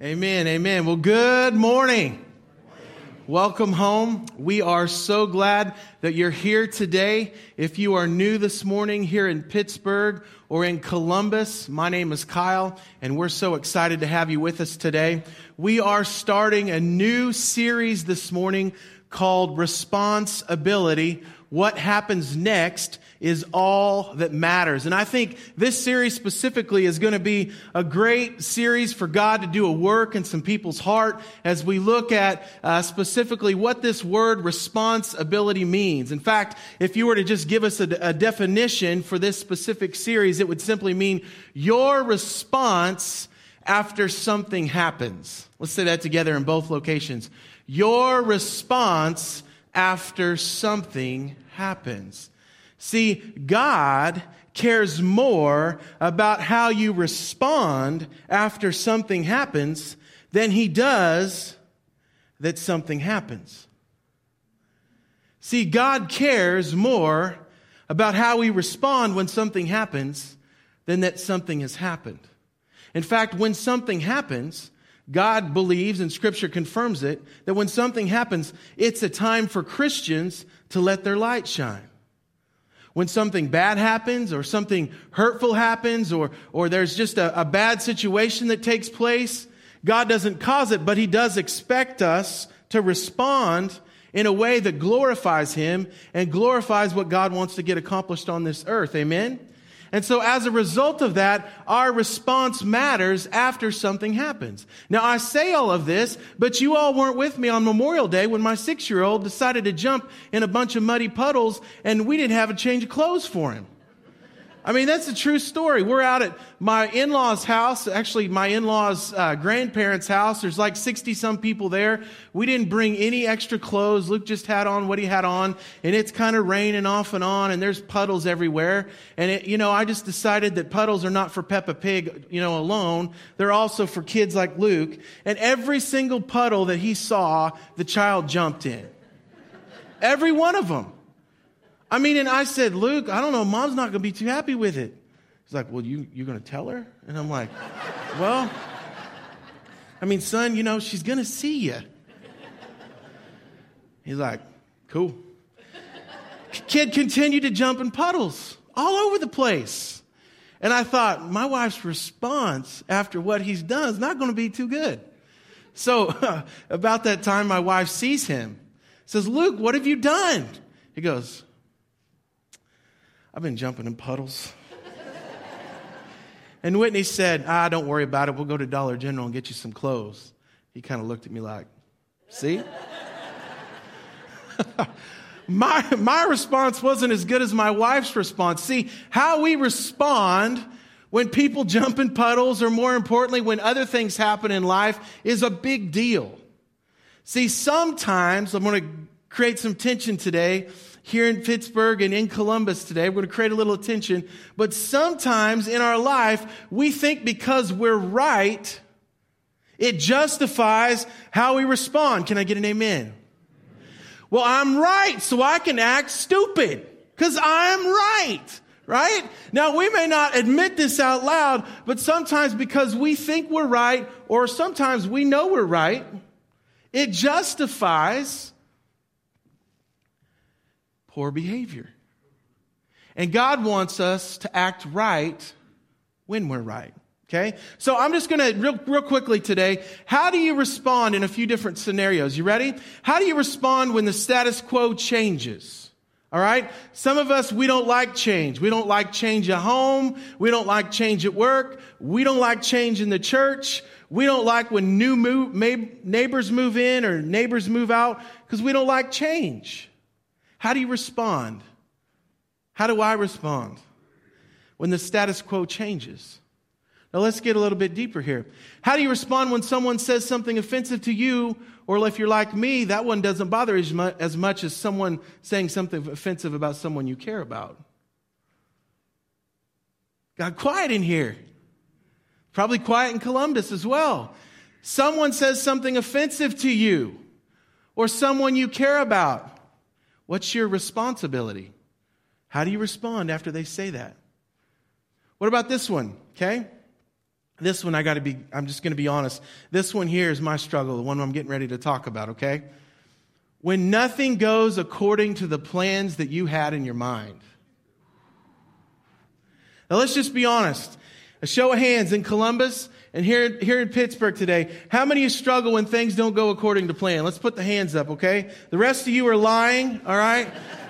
Amen. Amen. Well, good morning. Welcome home. We are so glad that you're here today. If you are new this morning here in Pittsburgh or in Columbus, my name is Kyle, and we're so excited to have you with us today. We are starting a new series this morning called Responsibility. What happens next is all that matters. And I think this series specifically is going to be a great series for God to do a work in some people's heart as we look at uh, specifically what this word responsibility means. In fact, if you were to just give us a, a definition for this specific series, it would simply mean your response after something happens. Let's say that together in both locations. Your response after something happens. See, God cares more about how you respond after something happens than he does that something happens. See, God cares more about how we respond when something happens than that something has happened. In fact, when something happens, God believes, and Scripture confirms it, that when something happens, it's a time for Christians to let their light shine when something bad happens or something hurtful happens or, or there's just a, a bad situation that takes place, God doesn't cause it, but He does expect us to respond in a way that glorifies Him and glorifies what God wants to get accomplished on this earth. Amen? And so as a result of that, our response matters after something happens. Now I say all of this, but you all weren't with me on Memorial Day when my six year old decided to jump in a bunch of muddy puddles and we didn't have a change of clothes for him. I mean, that's a true story. We're out at my in-laws house, actually my in-laws uh, grandparents house. There's like 60 some people there. We didn't bring any extra clothes. Luke just had on what he had on and it's kind of raining off and on and there's puddles everywhere. And it, you know, I just decided that puddles are not for Peppa Pig, you know, alone. They're also for kids like Luke. And every single puddle that he saw, the child jumped in. Every one of them. I mean, and I said, Luke, I don't know, mom's not going to be too happy with it. He's like, well, you, you're going to tell her? And I'm like, well, I mean, son, you know, she's going to see you. He's like, cool. Kid continued to jump in puddles all over the place. And I thought, my wife's response after what he's done is not going to be too good. So about that time, my wife sees him, says, Luke, what have you done? He goes, I've been jumping in puddles. and Whitney said, Ah, don't worry about it. We'll go to Dollar General and get you some clothes. He kind of looked at me like, See? my, my response wasn't as good as my wife's response. See, how we respond when people jump in puddles, or more importantly, when other things happen in life, is a big deal. See, sometimes, I'm going to create some tension today here in Pittsburgh and in Columbus today. We're going to create a little attention. But sometimes in our life, we think because we're right, it justifies how we respond. Can I get an amen? Well, I'm right, so I can act stupid because I'm right. Right? Now, we may not admit this out loud, but sometimes because we think we're right, or sometimes we know we're right, it justifies poor behavior. And God wants us to act right when we're right. Okay? So I'm just gonna, real, real quickly today, how do you respond in a few different scenarios? You ready? How do you respond when the status quo changes? All right? Some of us, we don't like change. We don't like change at home. We don't like change at work. We don't like change in the church. We don't like when new move, neighbors move in or neighbors move out because we don't like change. How do you respond? How do I respond when the status quo changes? Now let's get a little bit deeper here. How do you respond when someone says something offensive to you, or if you're like me, that one doesn't bother as much as, someone saying something offensive about someone you care about? Got quiet in here. Probably quiet in Columbus as well. Someone says something offensive to you, or someone you care about. What's your responsibility? How do you respond after they say that? What about this one? Okay? This one, I got to be, I'm just going to be honest. This one here is my struggle, the one I'm getting ready to talk about, okay? When nothing goes according to the plans that you had in your mind. Now, let's just be honest. A show of hands in Columbus and here, here in Pittsburgh today. How many of you struggle when things don't go according to plan? Let's put the hands up, okay? The rest of you are lying, all right?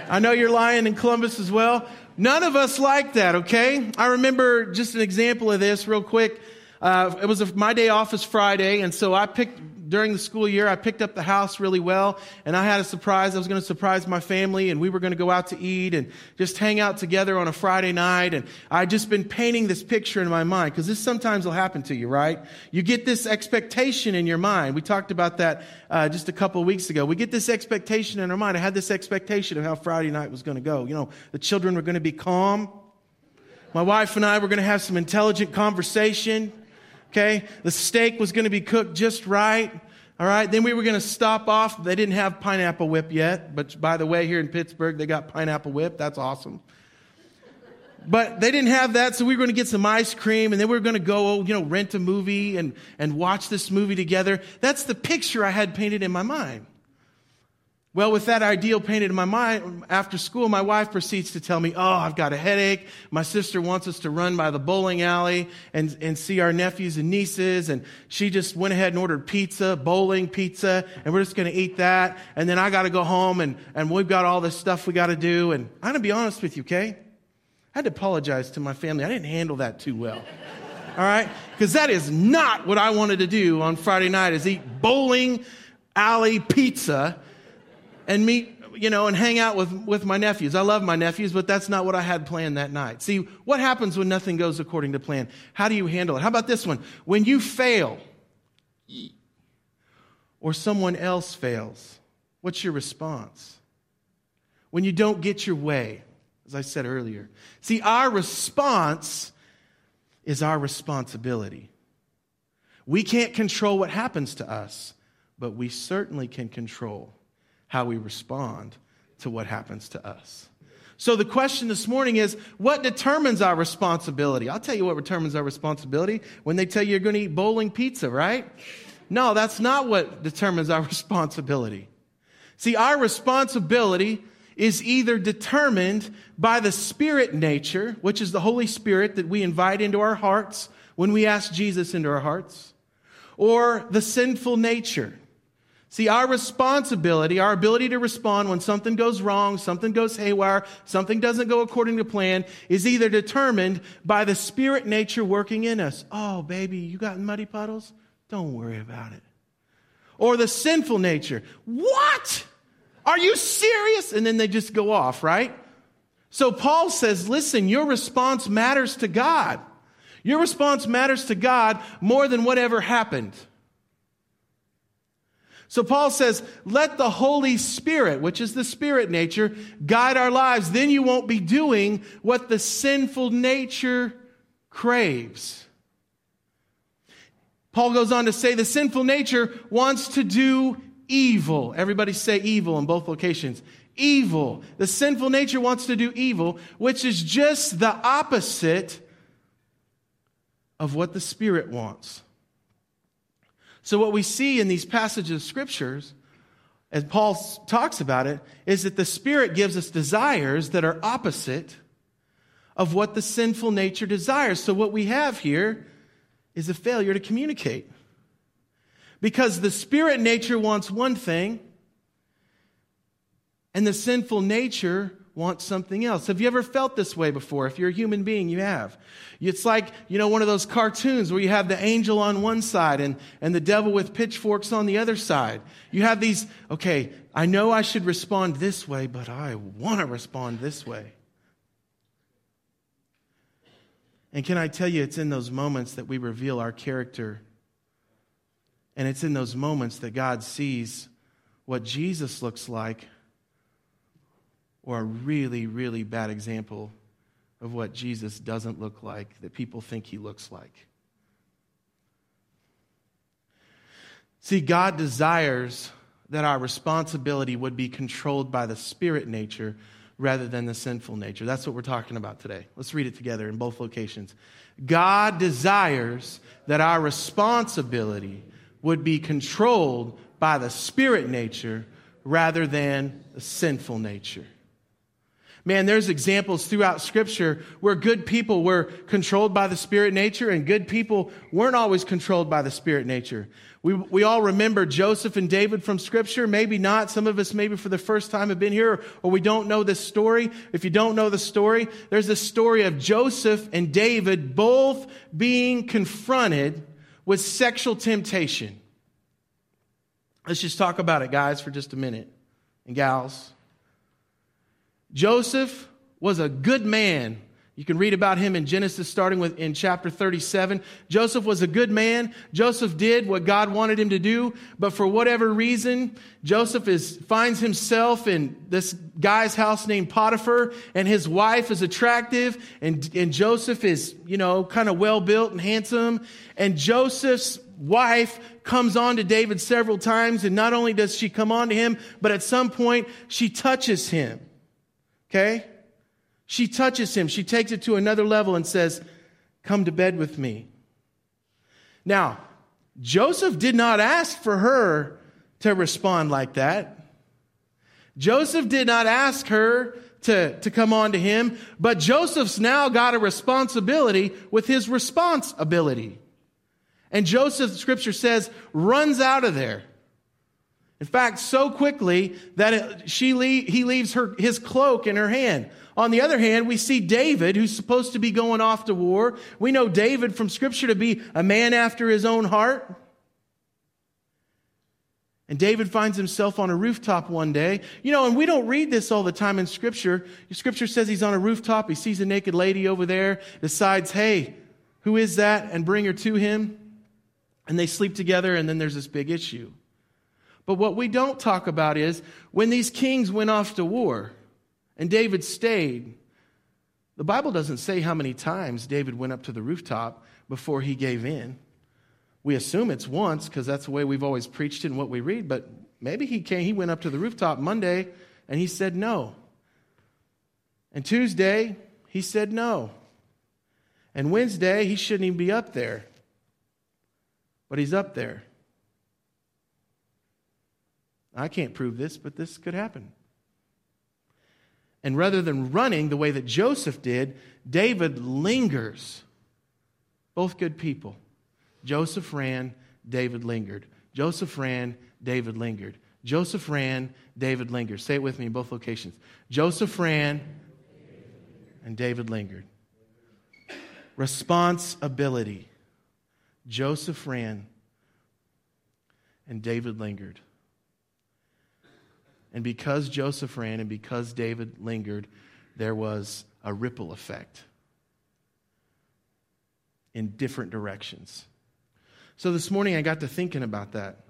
I know you're lying in Columbus as well. None of us like that, okay? I remember just an example of this real quick. Uh, it was a, my day off is Friday, and so I picked during the school year, I picked up the house really well, and I had a surprise. I was going to surprise my family, and we were going to go out to eat and just hang out together on a Friday night. And I'd just been painting this picture in my mind, because this sometimes will happen to you, right? You get this expectation in your mind. We talked about that uh, just a couple weeks ago. We get this expectation in our mind. I had this expectation of how Friday night was going to go. You know, the children were going to be calm. My wife and I were going to have some intelligent conversation. Okay. The steak was going to be cooked just right. All right. Then we were going to stop off. They didn't have pineapple whip yet. But by the way, here in Pittsburgh, they got pineapple whip. That's awesome. But they didn't have that. So we were going to get some ice cream and then we were going to go, you know, rent a movie and, and watch this movie together. That's the picture I had painted in my mind. Well, with that ideal painted in my mind, after school, my wife proceeds to tell me, Oh, I've got a headache. My sister wants us to run by the bowling alley and, and see our nephews and nieces. And she just went ahead and ordered pizza, bowling pizza, and we're just going to eat that. And then I got to go home and, and we've got all this stuff we got to do. And I'm going to be honest with you, okay? I had to apologize to my family. I didn't handle that too well. all right? Because that is not what I wanted to do on Friday night is eat bowling alley pizza and meet, you know, and hang out with, with my nephews. I love my nephews, but that's not what I had planned that night. See, what happens when nothing goes according to plan? How do you handle it? How about this one? When you fail, or someone else fails, what's your response? When you don't get your way, as I said earlier. See, our response is our responsibility. We can't control what happens to us, but we certainly can control how we respond to what happens to us. So the question this morning is what determines our responsibility? I'll tell you what determines our responsibility when they tell you you're going to eat bowling pizza, right? No, that's not what determines our responsibility. See, our responsibility is either determined by the spirit nature, which is the Holy Spirit that we invite into our hearts when we ask Jesus into our hearts, or the sinful nature See, our responsibility, our ability to respond when something goes wrong, something goes haywire, something doesn't go according to plan, is either determined by the spirit nature working in us. Oh, baby, you got muddy puddles? Don't worry about it. Or the sinful nature. What? Are you serious? And then they just go off, right? So Paul says, listen, your response matters to God. Your response matters to God more than whatever happened. So Paul says, let the Holy Spirit, which is the spirit nature, guide our lives. Then you won't be doing what the sinful nature craves. Paul goes on to say the sinful nature wants to do evil. Everybody say evil in both locations. Evil. The sinful nature wants to do evil, which is just the opposite of what the Spirit wants. So, what we see in these passages of scriptures, as Paul talks about it, is that the Spirit gives us desires that are opposite of what the sinful nature desires. So, what we have here is a failure to communicate. Because the spirit nature wants one thing, and the sinful nature want something else. Have you ever felt this way before? If you're a human being, you have. It's like, you know, one of those cartoons where you have the angel on one side and, and the devil with pitchforks on the other side. You have these, okay, I know I should respond this way, but I want to respond this way. And can I tell you, it's in those moments that we reveal our character. And it's in those moments that God sees what Jesus looks like or a really, really bad example of what Jesus doesn't look like that people think he looks like. See, God desires that our responsibility would be controlled by the spirit nature, rather than the sinful nature. That's what we're talking about today. Let's read it together in both locations. God desires that our responsibility would be controlled by the spirit nature rather than the sinful nature. Man, there's examples throughout Scripture where good people were controlled by the spirit nature and good people weren't always controlled by the spirit nature. We, we all remember Joseph and David from Scripture. Maybe not. Some of us, maybe for the first time, have been here or we don't know this story. If you don't know the story, there's this story of Joseph and David both being confronted with sexual temptation. Let's just talk about it, guys, for just a minute, and gals. Joseph was a good man. You can read about him in Genesis, starting with in chapter 37. Joseph was a good man. Joseph did what God wanted him to do, but for whatever reason, Joseph is, finds himself in this guy's house named Potiphar, and his wife is attractive, and, and Joseph is, you know, kind of well built and handsome. And Joseph's wife comes on to David several times, and not only does she come on to him, but at some point she touches him. Okay? She touches him. She takes it to another level and says, Come to bed with me. Now, Joseph did not ask for her to respond like that. Joseph did not ask her to, to come on to him, but Joseph's now got a responsibility with his responsibility. And Joseph, scripture says, runs out of there. In fact, so quickly that she he leaves her, his cloak in her hand. On the other hand, we see David, who's supposed to be going off to war. We know David from Scripture to be a man after his own heart. And David finds himself on a rooftop one day. You know, and we don't read this all the time in Scripture. Scripture says he's on a rooftop, he sees a naked lady over there, decides, hey, who is that? And bring her to him. And they sleep together, and then there's this big issue. But what we don't talk about is when these kings went off to war and David stayed, the Bible doesn't say how many times David went up to the rooftop before he gave in. We assume it's once because that's the way we've always preached it and what we read, but maybe he came, he went up to the rooftop Monday and he said no. And Tuesday, he said no. And Wednesday, he shouldn't even be up there. But he's up there. I can't prove this, but this could happen. And rather than running the way that Joseph did, David lingers. Both good people. Joseph ran, David lingered. Joseph ran, David lingered. Joseph ran, David lingered. Say it with me in both locations. Joseph ran, and David lingered. Responsibility. Joseph ran, and David lingered. And because Joseph ran and because David lingered, there was a ripple effect in different directions. So this morning I got to thinking about that.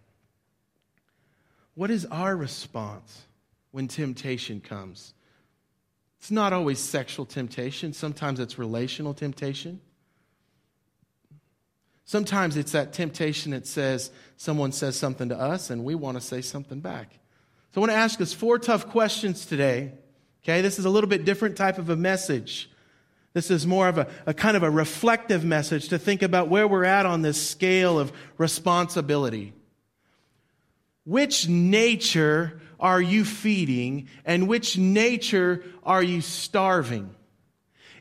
What is our response when temptation comes? It's not always sexual temptation, sometimes it's relational temptation. Sometimes it's that temptation that says someone says something to us and we want to say something back. So I want to ask us four tough questions today. Okay, this is a little bit different type of a message. This is more of a, a kind of a reflective message to think about where we're at on this scale of responsibility. Which nature are you feeding and which nature are you starving?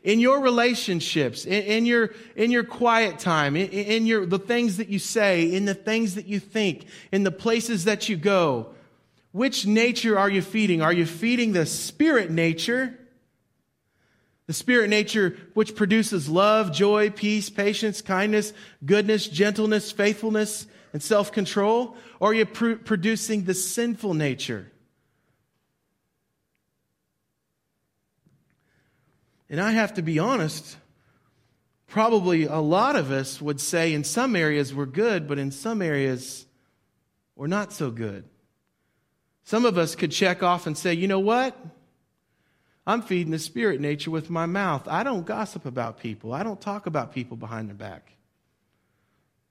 In your relationships, in, in your, in your quiet time, in, in your, the things that you say, in the things that you think, in the places that you go, which nature are you feeding? Are you feeding the spirit nature? The spirit nature which produces love, joy, peace, patience, kindness, goodness, gentleness, faithfulness, and self control? Or are you pr- producing the sinful nature? And I have to be honest, probably a lot of us would say in some areas we're good, but in some areas we're not so good. Some of us could check off and say, you know what? I'm feeding the spirit nature with my mouth. I don't gossip about people. I don't talk about people behind their back.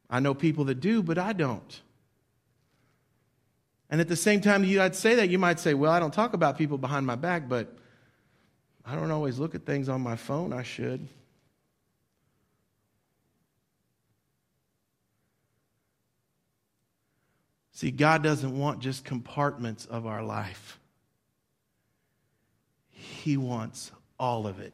I know people that do, but I don't. And at the same time, you, I'd say that, you might say, well, I don't talk about people behind my back, but I don't always look at things on my phone. I should. See, God doesn't want just compartments of our life, He wants all of it.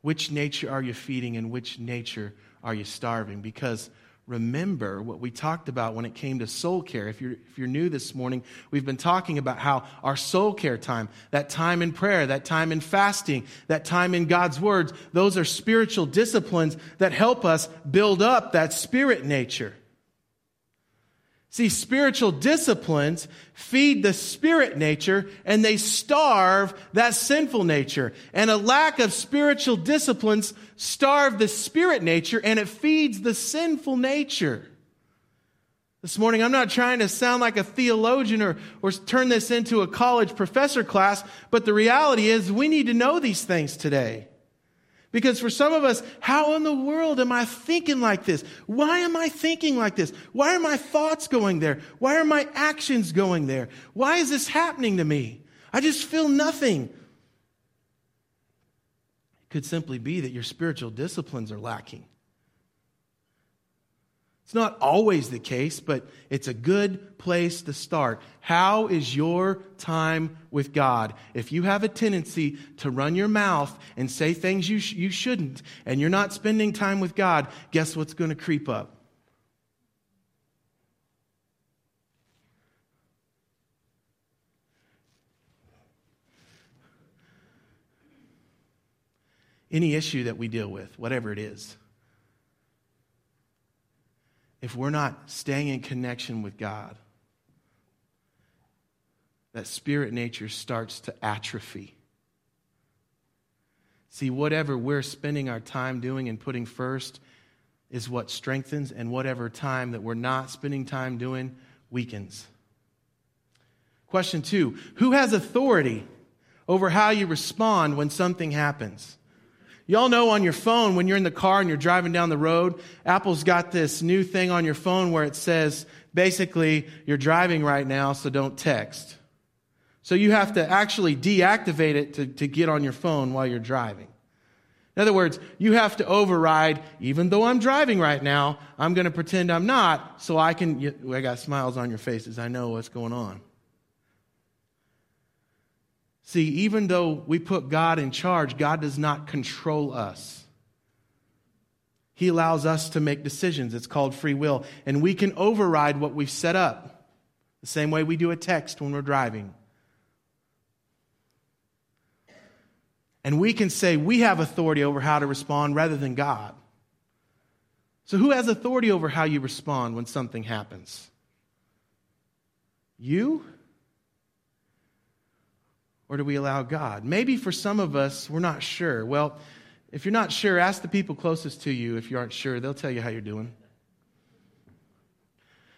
Which nature are you feeding and which nature are you starving? Because remember what we talked about when it came to soul care. If you're, if you're new this morning, we've been talking about how our soul care time, that time in prayer, that time in fasting, that time in God's words, those are spiritual disciplines that help us build up that spirit nature. See, spiritual disciplines feed the spirit nature and they starve that sinful nature. And a lack of spiritual disciplines starve the spirit nature and it feeds the sinful nature. This morning, I'm not trying to sound like a theologian or, or turn this into a college professor class, but the reality is we need to know these things today. Because for some of us, how in the world am I thinking like this? Why am I thinking like this? Why are my thoughts going there? Why are my actions going there? Why is this happening to me? I just feel nothing. It could simply be that your spiritual disciplines are lacking. It's not always the case, but it's a good place to start. How is your time with God? If you have a tendency to run your mouth and say things you, sh- you shouldn't, and you're not spending time with God, guess what's going to creep up? Any issue that we deal with, whatever it is if we're not staying in connection with God, that spirit nature starts to atrophy. See, whatever we're spending our time doing and putting first is what strengthens, and whatever time that we're not spending time doing weakens. Question two Who has authority over how you respond when something happens? Y'all know on your phone when you're in the car and you're driving down the road, Apple's got this new thing on your phone where it says basically you're driving right now, so don't text. So you have to actually deactivate it to, to get on your phone while you're driving. In other words, you have to override, even though I'm driving right now, I'm going to pretend I'm not so I can, I got smiles on your faces. I know what's going on. See, even though we put God in charge, God does not control us. He allows us to make decisions. It's called free will. And we can override what we've set up, the same way we do a text when we're driving. And we can say we have authority over how to respond rather than God. So, who has authority over how you respond when something happens? You? Or do we allow God? Maybe for some of us, we're not sure. Well, if you're not sure, ask the people closest to you if you aren't sure. They'll tell you how you're doing.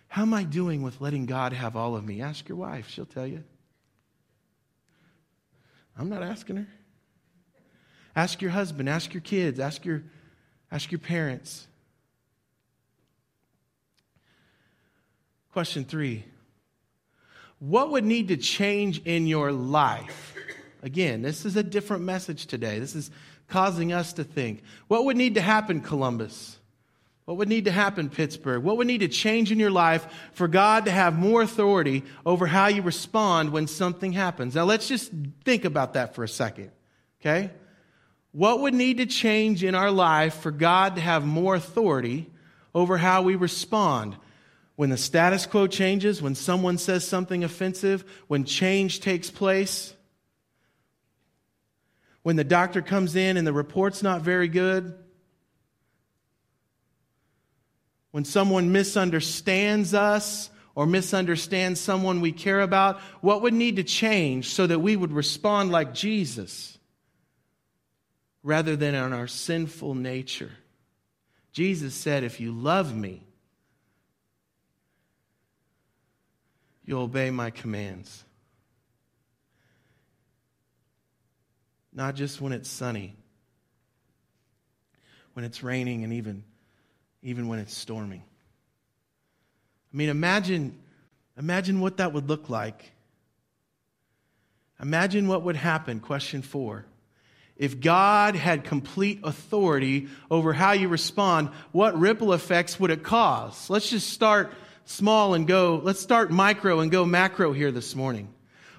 How am I doing with letting God have all of me? Ask your wife, she'll tell you. I'm not asking her. Ask your husband, ask your kids, ask your, ask your parents. Question three what would need to change in your life? Again, this is a different message today. This is causing us to think. What would need to happen, Columbus? What would need to happen, Pittsburgh? What would need to change in your life for God to have more authority over how you respond when something happens? Now, let's just think about that for a second, okay? What would need to change in our life for God to have more authority over how we respond? When the status quo changes, when someone says something offensive, when change takes place, when the doctor comes in and the report's not very good, when someone misunderstands us or misunderstands someone we care about, what would need to change so that we would respond like Jesus rather than on our sinful nature? Jesus said, If you love me, you obey my commands. Not just when it's sunny, when it's raining, and even, even when it's storming. I mean, imagine, imagine what that would look like. Imagine what would happen, question four. If God had complete authority over how you respond, what ripple effects would it cause? Let's just start small and go, let's start micro and go macro here this morning.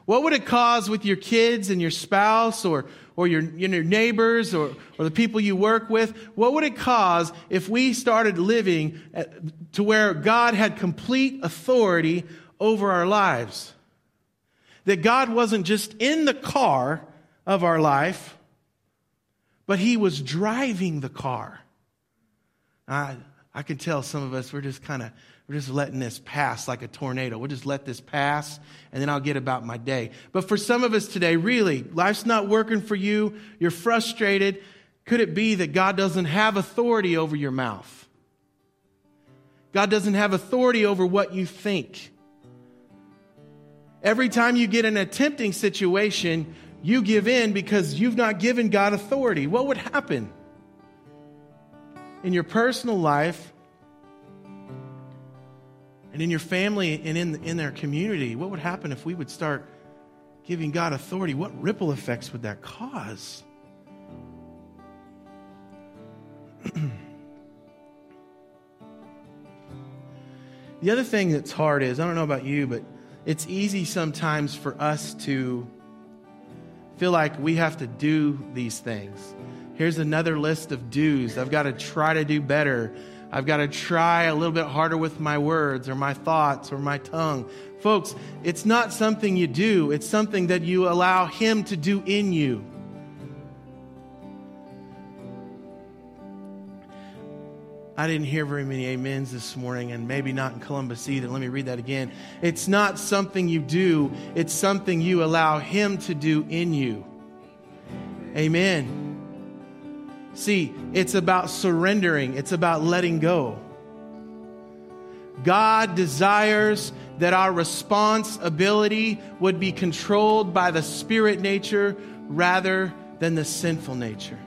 What would it cause with your kids and your spouse or, or your, your neighbors or, or the people you work with? What would it cause if we started living at, to where God had complete authority over our lives? That God wasn't just in the car of our life, but He was driving the car. I, I can tell some of us, we're just kind of we're just letting this pass like a tornado. We'll just let this pass and then I'll get about my day. But for some of us today, really, life's not working for you. You're frustrated. Could it be that God doesn't have authority over your mouth? God doesn't have authority over what you think. Every time you get in a tempting situation, you give in because you've not given God authority. What would happen? In your personal life, and in your family and in, in their community, what would happen if we would start giving God authority? What ripple effects would that cause? the other thing that's hard is I don't know about you, but it's easy sometimes for us to feel like we have to do these things. Here's another list of do's. I've got to try to do better. I've got to try a little bit harder with my words or my thoughts or my tongue. Folks, it's not something you do, it's something that you allow Him to do in you. I didn't hear very many amens this morning, and maybe not in Columbus either. Let me read that again. It's not something you do, it's something you allow Him to do in you. Amen. See, it's about surrendering, it's about letting go. God desires that our responsibility would be controlled by the spirit nature rather than the sinful nature.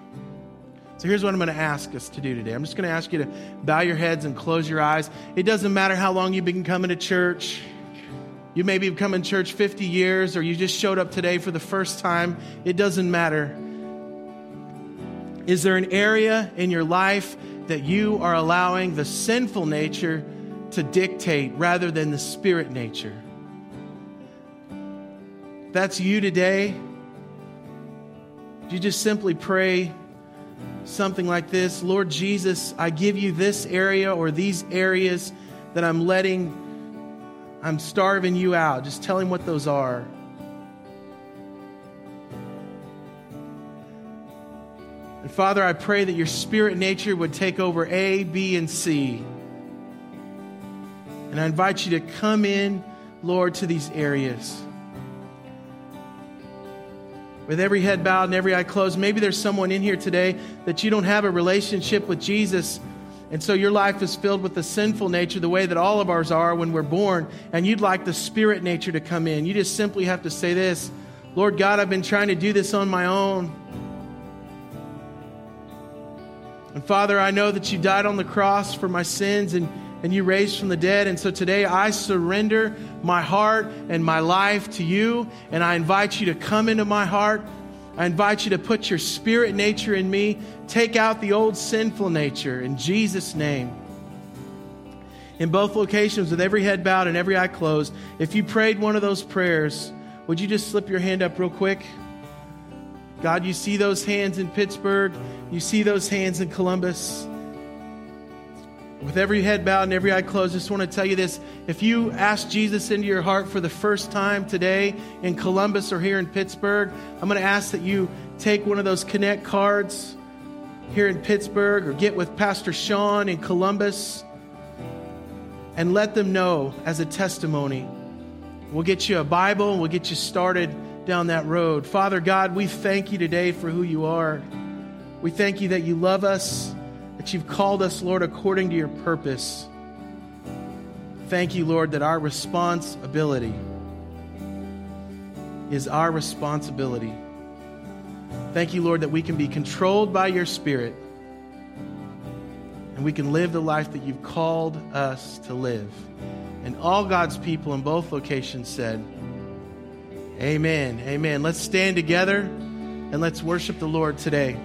So here's what I'm going to ask us to do today. I'm just going to ask you to bow your heads and close your eyes. It doesn't matter how long you've been coming to church. You maybe have come in church 50 years or you just showed up today for the first time. It doesn't matter. Is there an area in your life that you are allowing the sinful nature to dictate rather than the spirit nature? That's you today. You just simply pray something like this Lord Jesus, I give you this area or these areas that I'm letting, I'm starving you out. Just tell him what those are. And Father, I pray that your spirit nature would take over A, B, and C. And I invite you to come in, Lord, to these areas. With every head bowed and every eye closed, maybe there's someone in here today that you don't have a relationship with Jesus. And so your life is filled with the sinful nature, the way that all of ours are when we're born, and you'd like the spirit nature to come in. You just simply have to say this Lord God, I've been trying to do this on my own. And Father, I know that you died on the cross for my sins and, and you raised from the dead. And so today I surrender my heart and my life to you. And I invite you to come into my heart. I invite you to put your spirit nature in me. Take out the old sinful nature in Jesus' name. In both locations, with every head bowed and every eye closed, if you prayed one of those prayers, would you just slip your hand up real quick? God, you see those hands in Pittsburgh. You see those hands in Columbus. With every head bowed and every eye closed, I just want to tell you this. If you ask Jesus into your heart for the first time today in Columbus or here in Pittsburgh, I'm going to ask that you take one of those Connect cards here in Pittsburgh or get with Pastor Sean in Columbus and let them know as a testimony. We'll get you a Bible and we'll get you started down that road. Father God, we thank you today for who you are. We thank you that you love us, that you've called us, Lord, according to your purpose. Thank you, Lord, that our responsibility is our responsibility. Thank you, Lord, that we can be controlled by your Spirit and we can live the life that you've called us to live. And all God's people in both locations said, Amen. Amen. Let's stand together and let's worship the Lord today.